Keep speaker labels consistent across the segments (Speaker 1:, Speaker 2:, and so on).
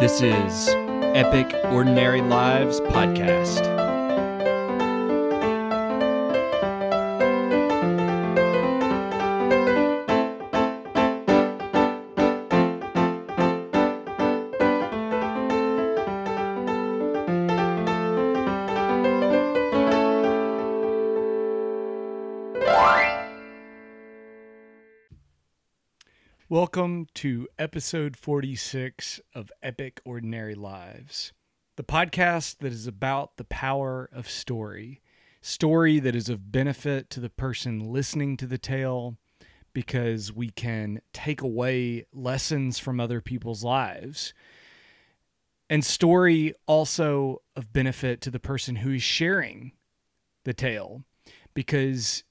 Speaker 1: This is Epic Ordinary Lives Podcast. To episode 46 of Epic Ordinary Lives, the podcast that is about the power of story. Story that is of benefit to the person listening to the tale because we can take away lessons from other people's lives. And story also of benefit to the person who is sharing the tale because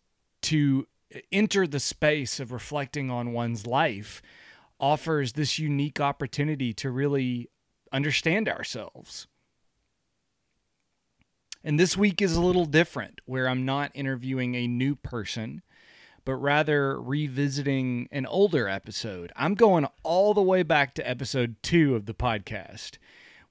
Speaker 1: to enter the space of reflecting on one's life offers this unique opportunity to really understand ourselves. And this week is a little different, where I'm not interviewing a new person, but rather revisiting an older episode. I'm going all the way back to episode two of the podcast,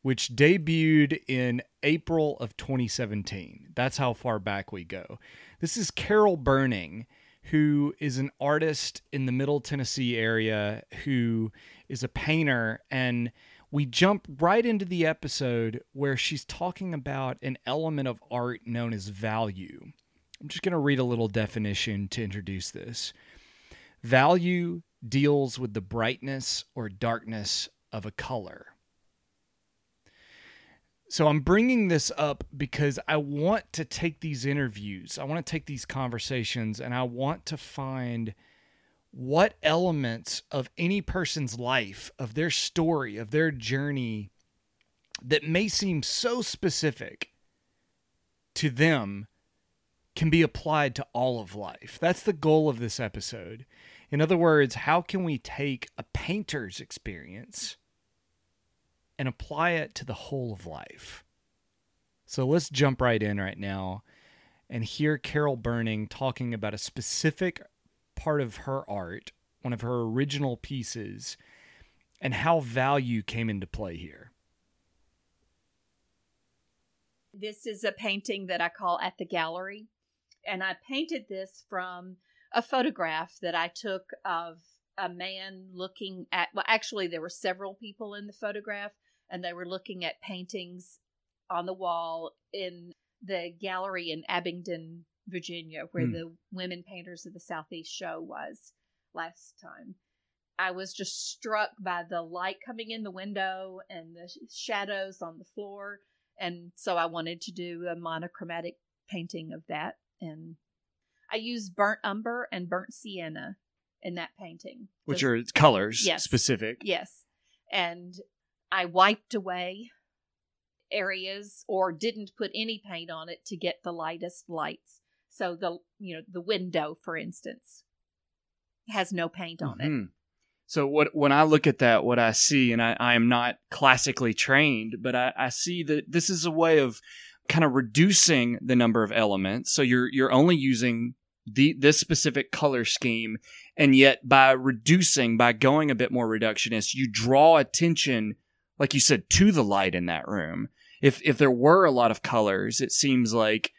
Speaker 1: which debuted in April of 2017. That's how far back we go. This is Carol Burning who is an artist in the Middle Tennessee area who is a painter. And we jump right into the episode where she's talking about an element of art known as value. I'm just going to read a little definition to introduce this. Value deals with the brightness or darkness of a color. So I'm bringing this up because I want to take these interviews, I want to take these conversations, and I want to find what elements of any person's life, of their story, of their journey that may seem so specific to them can be applied to all of life. That's the goal of this episode. In other words, how can we take a painter's experience? And apply it to the whole of life. So let's jump right in right now and hear Carol Burning talking about a specific part of her art, one of her original pieces, and how value came into play here.
Speaker 2: This is a painting that I call At the Gallery. And I painted this from a photograph that I took of a man looking at, well, actually, there were several people in the photograph, and they were looking at paintings on the wall in the gallery in Abingdon, Virginia, where hmm. the Women Painters of the Southeast show was last time. I was just struck by the light coming in the window and the shadows on the floor. And so I wanted to do a monochromatic painting of that. And I used burnt umber and burnt sienna in that painting.
Speaker 1: Which are colors yes, specific.
Speaker 2: Yes. And I wiped away areas or didn't put any paint on it to get the lightest lights. So the you know the window, for instance, has no paint on mm-hmm. it.
Speaker 1: So what when I look at that, what I see, and I, I am not classically trained, but I, I see that this is a way of kind of reducing the number of elements. So you're you're only using the this specific color scheme, and yet by reducing, by going a bit more reductionist, you draw attention like you said, to the light in that room. If if there were a lot of colors, it seems like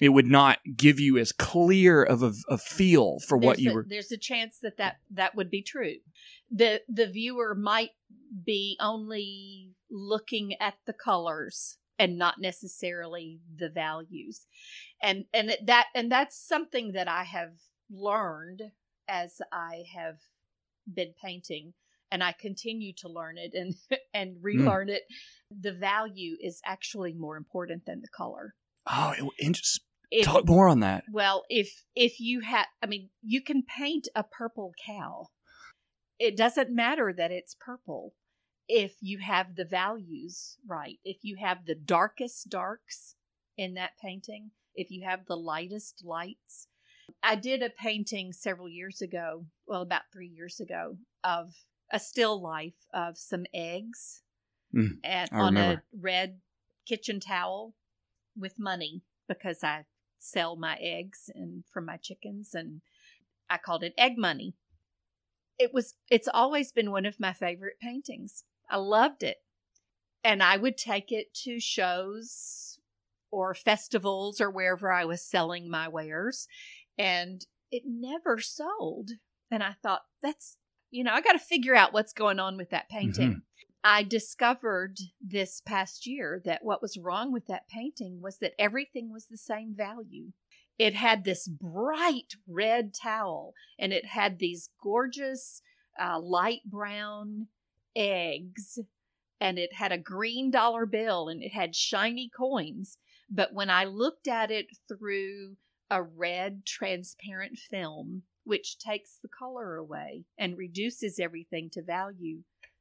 Speaker 1: it would not give you as clear of a, a feel for
Speaker 2: there's
Speaker 1: what you
Speaker 2: a,
Speaker 1: were.
Speaker 2: There's a chance that, that that would be true. the The viewer might be only looking at the colors and not necessarily the values, and and that and that's something that I have learned as I have been painting and I continue to learn it and and hmm. relearn mm. it. The value is actually more important than the color.
Speaker 1: Oh, interesting. If, Talk more on that.
Speaker 2: Well, if if you have, I mean, you can paint a purple cow. It doesn't matter that it's purple if you have the values right. If you have the darkest darks in that painting, if you have the lightest lights. I did a painting several years ago, well, about three years ago, of a still life of some eggs mm, and on remember. a red kitchen towel with money because I sell my eggs and from my chickens and I called it egg money. It was it's always been one of my favorite paintings. I loved it. and I would take it to shows or festivals or wherever I was selling my wares, and it never sold. And I thought, that's, you know, I got to figure out what's going on with that painting.
Speaker 1: Mm-hmm.
Speaker 2: I discovered this past year that what was wrong with that painting was that everything was the same value. It had this bright red towel and it had these gorgeous uh, light brown eggs and it had a green dollar bill and it had shiny coins. But when I looked at it through a red transparent film, which takes the color away and reduces everything to value,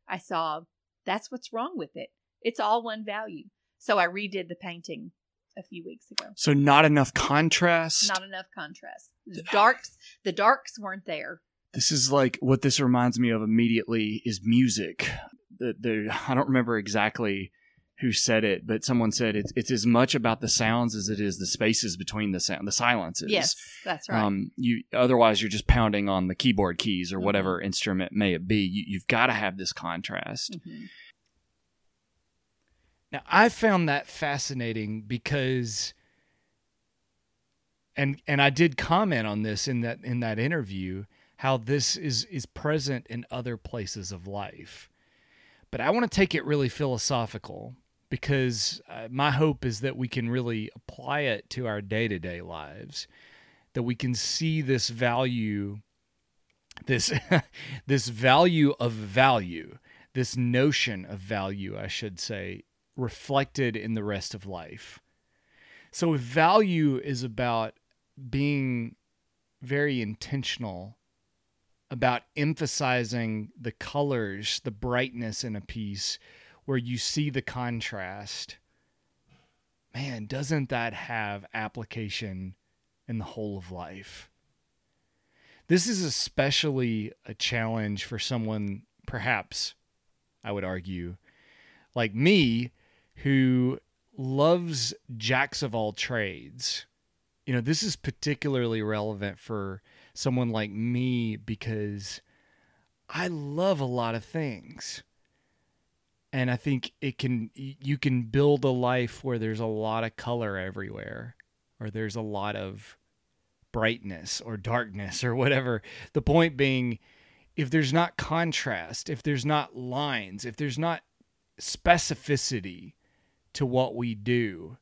Speaker 2: I saw that's what's wrong with it. It's all one value. So I redid the painting a few weeks ago.
Speaker 1: So not enough contrast.
Speaker 2: Not enough contrast. The darks, the darks weren't there.
Speaker 1: This is like what this reminds me of immediately is music. The, the I don't remember exactly who said it, but someone said it's it's as much about the sounds as it is the spaces between the sound, the silences.
Speaker 2: Yes, that's right.
Speaker 1: Um, you otherwise you're just pounding on the keyboard keys or
Speaker 2: Mhm.
Speaker 1: whatever instrument may it be. You, you've got to have this contrast.
Speaker 2: Mhm.
Speaker 1: Now, I found that fascinating because and and I did comment on this in that in that interview how this is is present in other places of life. But I want to take it really philosophical because uh, my hope is that we can really apply it to our day-to-day lives that we can see this value this this value of value this notion of value I should say reflected in the rest of life. So value is about being very intentional about emphasizing the colors, the brightness in a piece where you see the contrast. Man, doesn't that have application in the whole of life? This is especially a challenge for someone, perhaps, I would argue, like me, who loves jacks of all trades. You know, this is particularly relevant for someone like me because I love a lot of things. And I think it can you can build a life where there's a lot of color everywhere or there's a lot of brightness or darkness or whatever. The point being if there's not contrast, if there's not lines, if there's not specificity to what we do,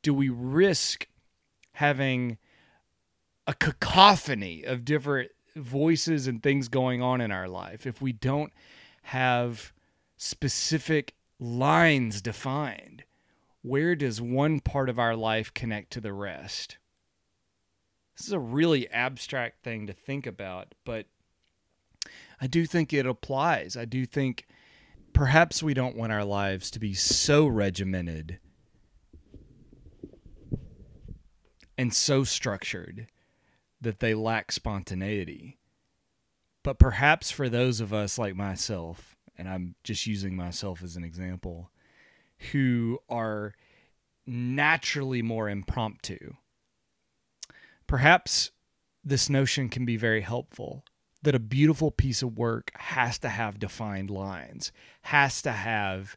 Speaker 1: do we risk having a cacophony of different voices and things going on in our life if we don't have specific lines defined? Where does one part of our life connect to the rest? This is a really abstract thing to think about, but I do think it applies. I do think perhaps we don't want our lives to be so regimented and so structured that they lack spontaneity. But perhaps for those of us like myself, and I'm just using myself as an example, who are naturally more impromptu, perhaps this notion can be very helpful that a beautiful piece of work has to have defined lines, has to have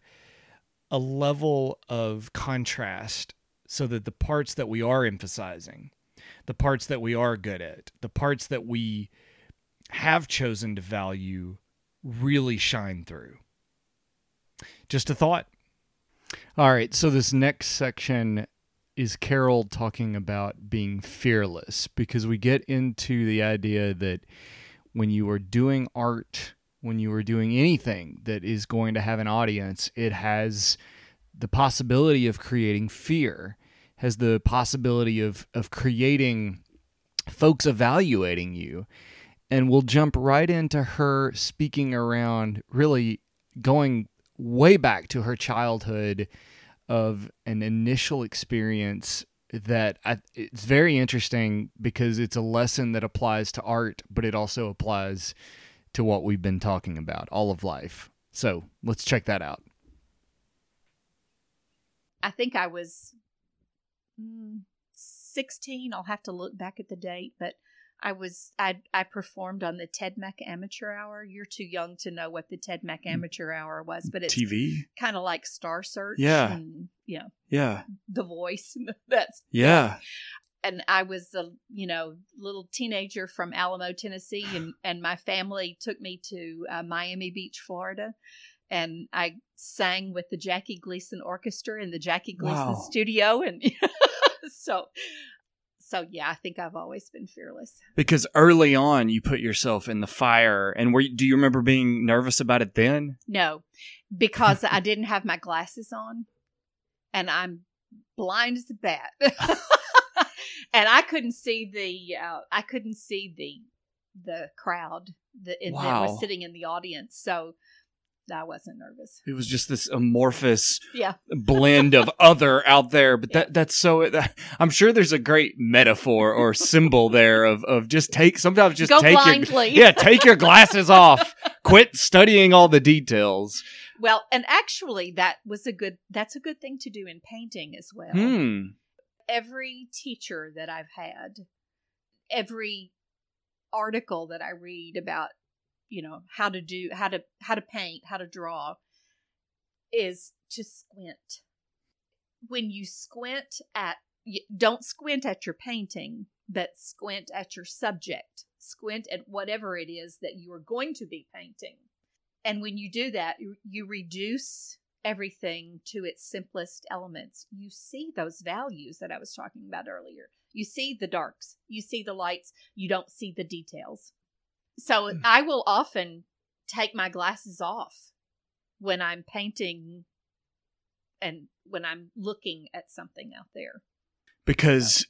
Speaker 1: a level of contrast so that the parts that we are emphasizing, the parts that we are good at, the parts that we have chosen to value really shine through. Just a thought. All right, so this next section is Carol talking about being fearless because we get into the idea that when you are doing art, when you are doing anything that is going to have an audience, it has the possibility of creating fear, has the possibility of of creating folks evaluating you. And we'll jump right into her speaking around really going way back to her childhood of an initial experience that I, it's very interesting because it's a lesson that applies to art, but it also applies to what we've been talking about, all of life. So let's check that out.
Speaker 2: I think I was mm, 16. I'll have to look back at the date, but I was I I performed on the Ted Mack Amateur Hour. You're too young to know what the Ted Mack
Speaker 1: Mm.
Speaker 2: Amateur Hour was, but it's
Speaker 1: TV.
Speaker 2: kind of like Star Search.
Speaker 1: Yeah.
Speaker 2: and, know,
Speaker 1: Yeah.
Speaker 2: The Voice. That's
Speaker 1: Yeah.
Speaker 2: and I was a you know little teenager from Alamo, Tennessee, and and my family took me to uh, Miami Beach, Florida, and I sang with the Jackie Gleason Orchestra in the Jackie Gleason
Speaker 1: Wow.
Speaker 2: studio, and so so yeah, I think I've always been fearless.
Speaker 1: Because early on, you put yourself in the fire, and were you, do you remember being nervous about it then?
Speaker 2: No, because I didn't have my glasses on, and I'm blind as a bat, and I couldn't see the uh, I couldn't see the the crowd that, that was sitting in the audience, so I wasn't nervous.
Speaker 1: It was just this amorphous
Speaker 2: Yeah,
Speaker 1: blend of other out there. But
Speaker 2: Yeah.
Speaker 1: that that's so. That, I'm sure there's a great metaphor or symbol there of of just take sometimes just
Speaker 2: go
Speaker 1: take
Speaker 2: blindly.
Speaker 1: your yeah take your glasses off. Quit studying all the details.
Speaker 2: Well, and actually, that was a good. That's a good thing to do in painting as well.
Speaker 1: Hmm.
Speaker 2: every teacher that I've had, every article that I read about, you know, how to do how to how to paint, how to draw is to squint. When you squint at don't squint at your painting, but squint at your subject. Squint at whatever it is that you are going to be painting. And when you do that, you, you reduce everything to its simplest elements. You see those values that I was talking about earlier. You see the darks, you see the lights, you don't see the details. So
Speaker 1: Hmm.
Speaker 2: I will often take my glasses off when I'm painting and when I'm looking at something out there.
Speaker 1: because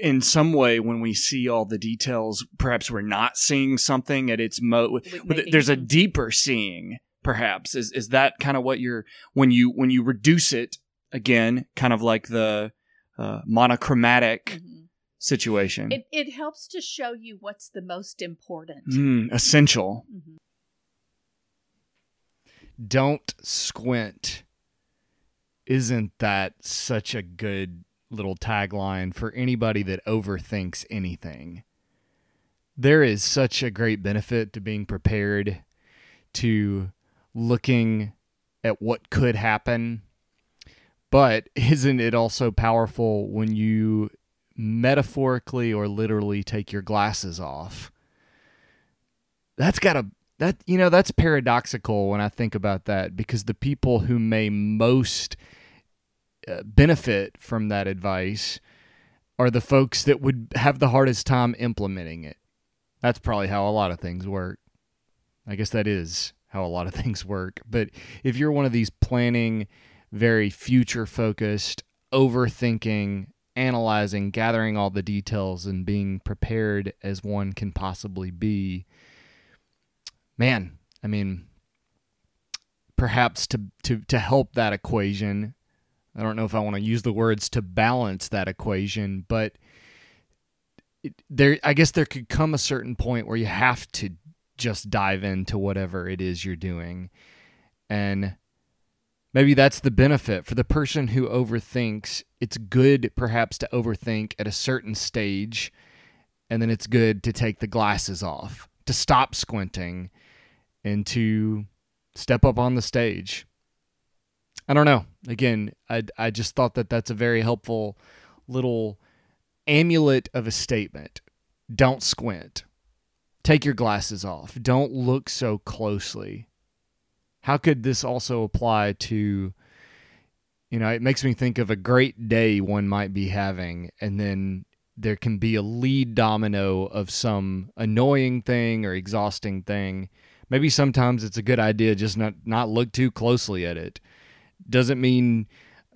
Speaker 1: in some way when we see all the details perhaps we're not seeing something at its mo
Speaker 2: maybe-
Speaker 1: there's a deeper seeing perhaps is is that kind of what you're when you when you reduce it again kind of like the uh, monochromatic
Speaker 2: Mhm.
Speaker 1: Situation.
Speaker 2: It it helps to show you what's the most important.
Speaker 1: Mm, essential.
Speaker 2: Mhm.
Speaker 1: don't squint. Isn't that such a good little tagline for anybody that overthinks anything? There is such a great benefit to being prepared to looking at what could happen. But isn't it also powerful when you metaphorically or literally take your glasses off. That's got to that you know that's paradoxical when i think about that because the people who may most uh, benefit from that advice are the folks that would have the hardest time implementing it. That's probably how a lot of things work. I guess that is how a lot of things work. But if you're one of these planning very future focused overthinking analyzing gathering all the details and being prepared as one can possibly be. Man, I mean, perhaps to to to help that equation, I don't know if I want to use the words to balance that equation, but there, I guess there could come a certain point where you have to just dive into whatever it is you're doing, and maybe that's the benefit for the person who overthinks. It's good, perhaps, to overthink at a certain stage, and then it's good to take the glasses off, to stop squinting and to step up on the stage. I don't know. Again, I I just thought that that's a very helpful little amulet of a statement. Don't squint. Take your glasses off. Don't look so closely. How could this also apply to you know, it makes me think of a great day one might be having and then there can be a lead domino of some annoying thing or exhausting thing. Maybe sometimes it's a good idea just not not look too closely at it. Doesn't mean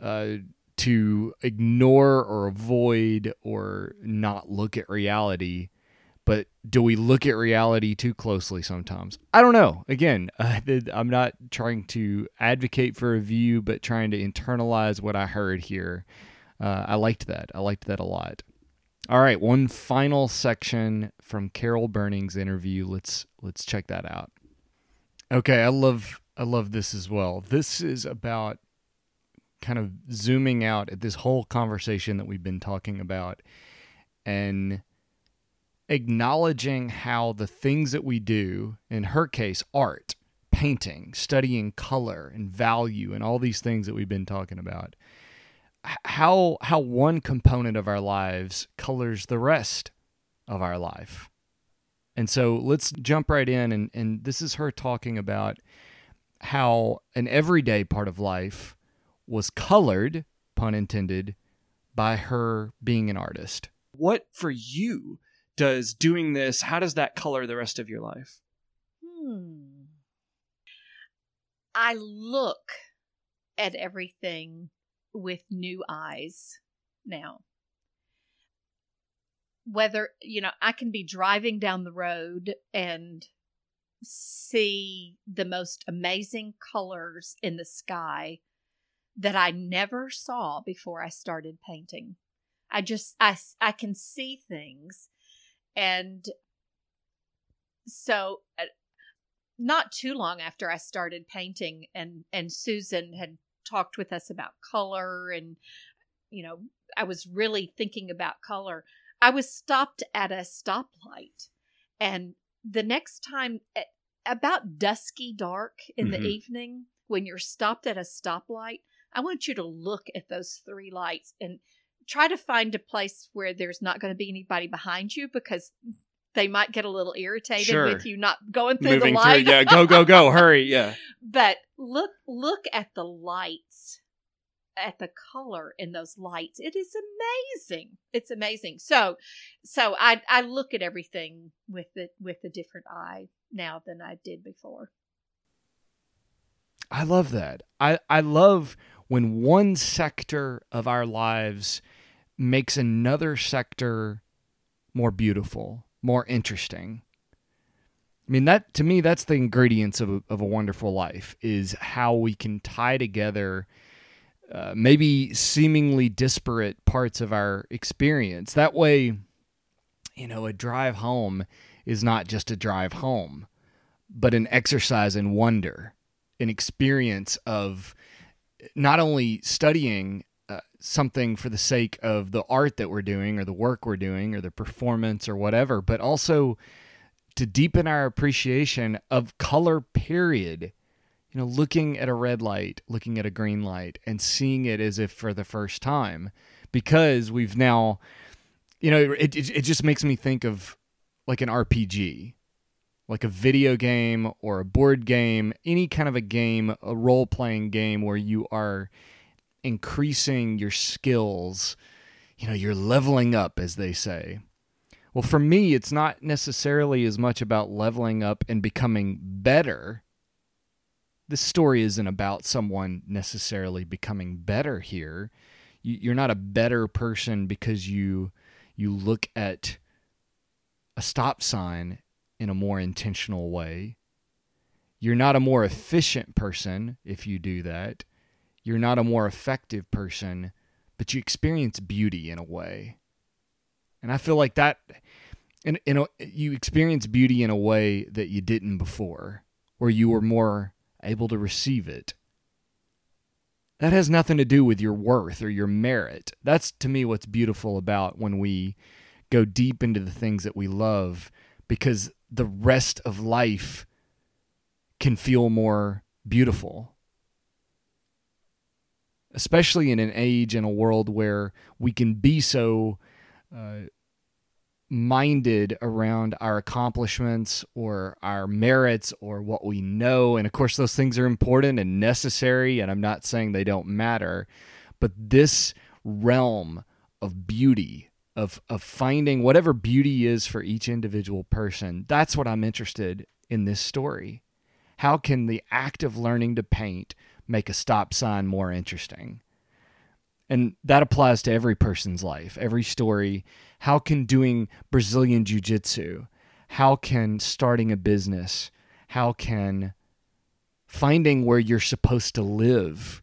Speaker 1: uh, to ignore or avoid or not look at reality but do we look at reality too closely sometimes? I don't know. Again i'm not trying to advocate for a view but trying to internalize what i heard here. Uh, i liked that. I liked that a lot. All right one final section from carol burning's interview. Let's let's check that out. Okay, I love I love this as well. This is about kind of zooming out at this whole conversation that we've been talking about and acknowledging how the things that we do, in her case, art, painting, studying color and value, and all these things that we've been talking about, how how one component of our lives colors the rest of our life. And so let's jump right in and, and this is her talking about how an everyday part of life was colored, pun intended, by her being an artist.
Speaker 3: What for you does doing this, how does that color the rest of your life?
Speaker 2: Hmm. I look at everything with new eyes now. Whether, you know, I can be driving down the road and see the most amazing colors in the sky that I never saw before I started painting. I just I I can see things and so uh, not too long after I started painting and and Susan had talked with us about color and you know I was really thinking about color I was stopped at a stoplight and the next time at about dusky dark in mm-hmm. the evening when you're stopped at a stoplight I want you to look at those three lights and try to find a place where there's not going to be anybody behind you because they might get a little irritated sure. with you not going through
Speaker 3: Moving
Speaker 2: the light.
Speaker 3: Through, yeah, go, go, go, hurry, yeah.
Speaker 2: But look, look at the lights, at the color in those lights. It is amazing. It's amazing. So, so I I look at everything with it with a different eye now than I did before.
Speaker 1: I love that. I I love when one sector of our lives makes another sector more beautiful, more interesting. I mean that to me that's the ingredients of a, of a wonderful life is how we can tie together uh, maybe seemingly disparate parts of our experience. That way, you know, a drive home is not just a drive home, but an exercise in wonder, an experience of not only studying uh, something for the sake of the art that we're doing or the work we're doing or the performance or whatever, but also to deepen our appreciation of color, period. You know, looking at a red light, looking at a green light, and seeing it as if for the first time, because we've now, you know, it, it, it just makes me think of like an RPG like a video game or a board game, any kind of a game, a role playing game where you are increasing your skills, you know, you're leveling up, as they say. Well, for me, it's not necessarily as much about leveling up and becoming better. This story isn't about someone necessarily becoming better here. You're not a better person because you you look at a stop sign in a more intentional way. You're not a more efficient person if you do that. You're not a more effective person, but you experience beauty in a way. And I feel like that in, in a, you experience beauty in a way that you didn't before, where you were more able to receive it. That has nothing to do with your worth or your merit. That's to me what's beautiful about when we go deep into the things that we love because the rest of life can feel more beautiful. Especially in an age and a world where we can be so uh, minded around our accomplishments or our merits or what we know. And of course, those things are important and necessary, and I'm not saying they don't matter. But this realm of beauty of of finding whatever beauty is for each individual person. That's what I'm interested in this story. How can the act of learning to paint make a stop sign more interesting? And that applies to every person's life, every story. How can doing Brazilian jiu jitsu, how can starting a business, how can finding where you're supposed to live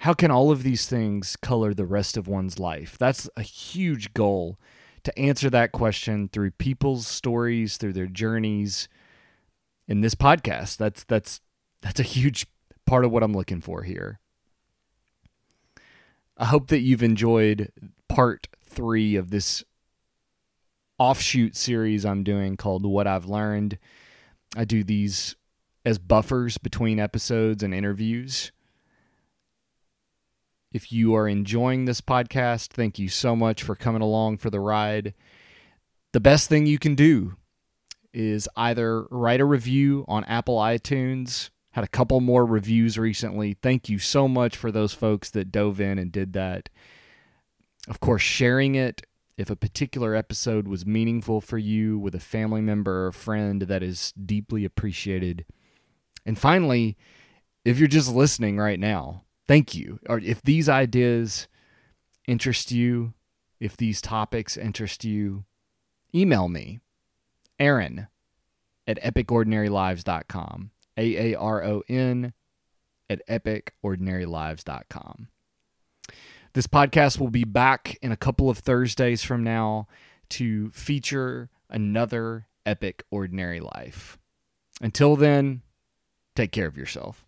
Speaker 1: how can all of these things color the rest of one's life? That's a huge goal to answer that question through people's stories, through their journeys in this podcast. That's that's that's a huge part of what I'm looking for here. I hope that you've enjoyed part 3 of this offshoot series I'm doing called What I've Learned. I do these as buffers between episodes and interviews. If you are enjoying this podcast, thank you so much for coming along for the ride. The best thing you can do is either write a review on Apple iTunes. Had a couple more reviews recently. Thank you so much for those folks that dove in and did that. Of course, sharing it if a particular episode was meaningful for you with a family member or friend, that is deeply appreciated. And finally, if you're just listening right now, thank you. Or if these ideas interest you, if these topics interest you, email me, Aaron at epicordinarylives.com. A A R O N at epicordinarylives.com. This podcast will be back in a couple of Thursdays from now to feature another epic ordinary life. Until then, take care of yourself.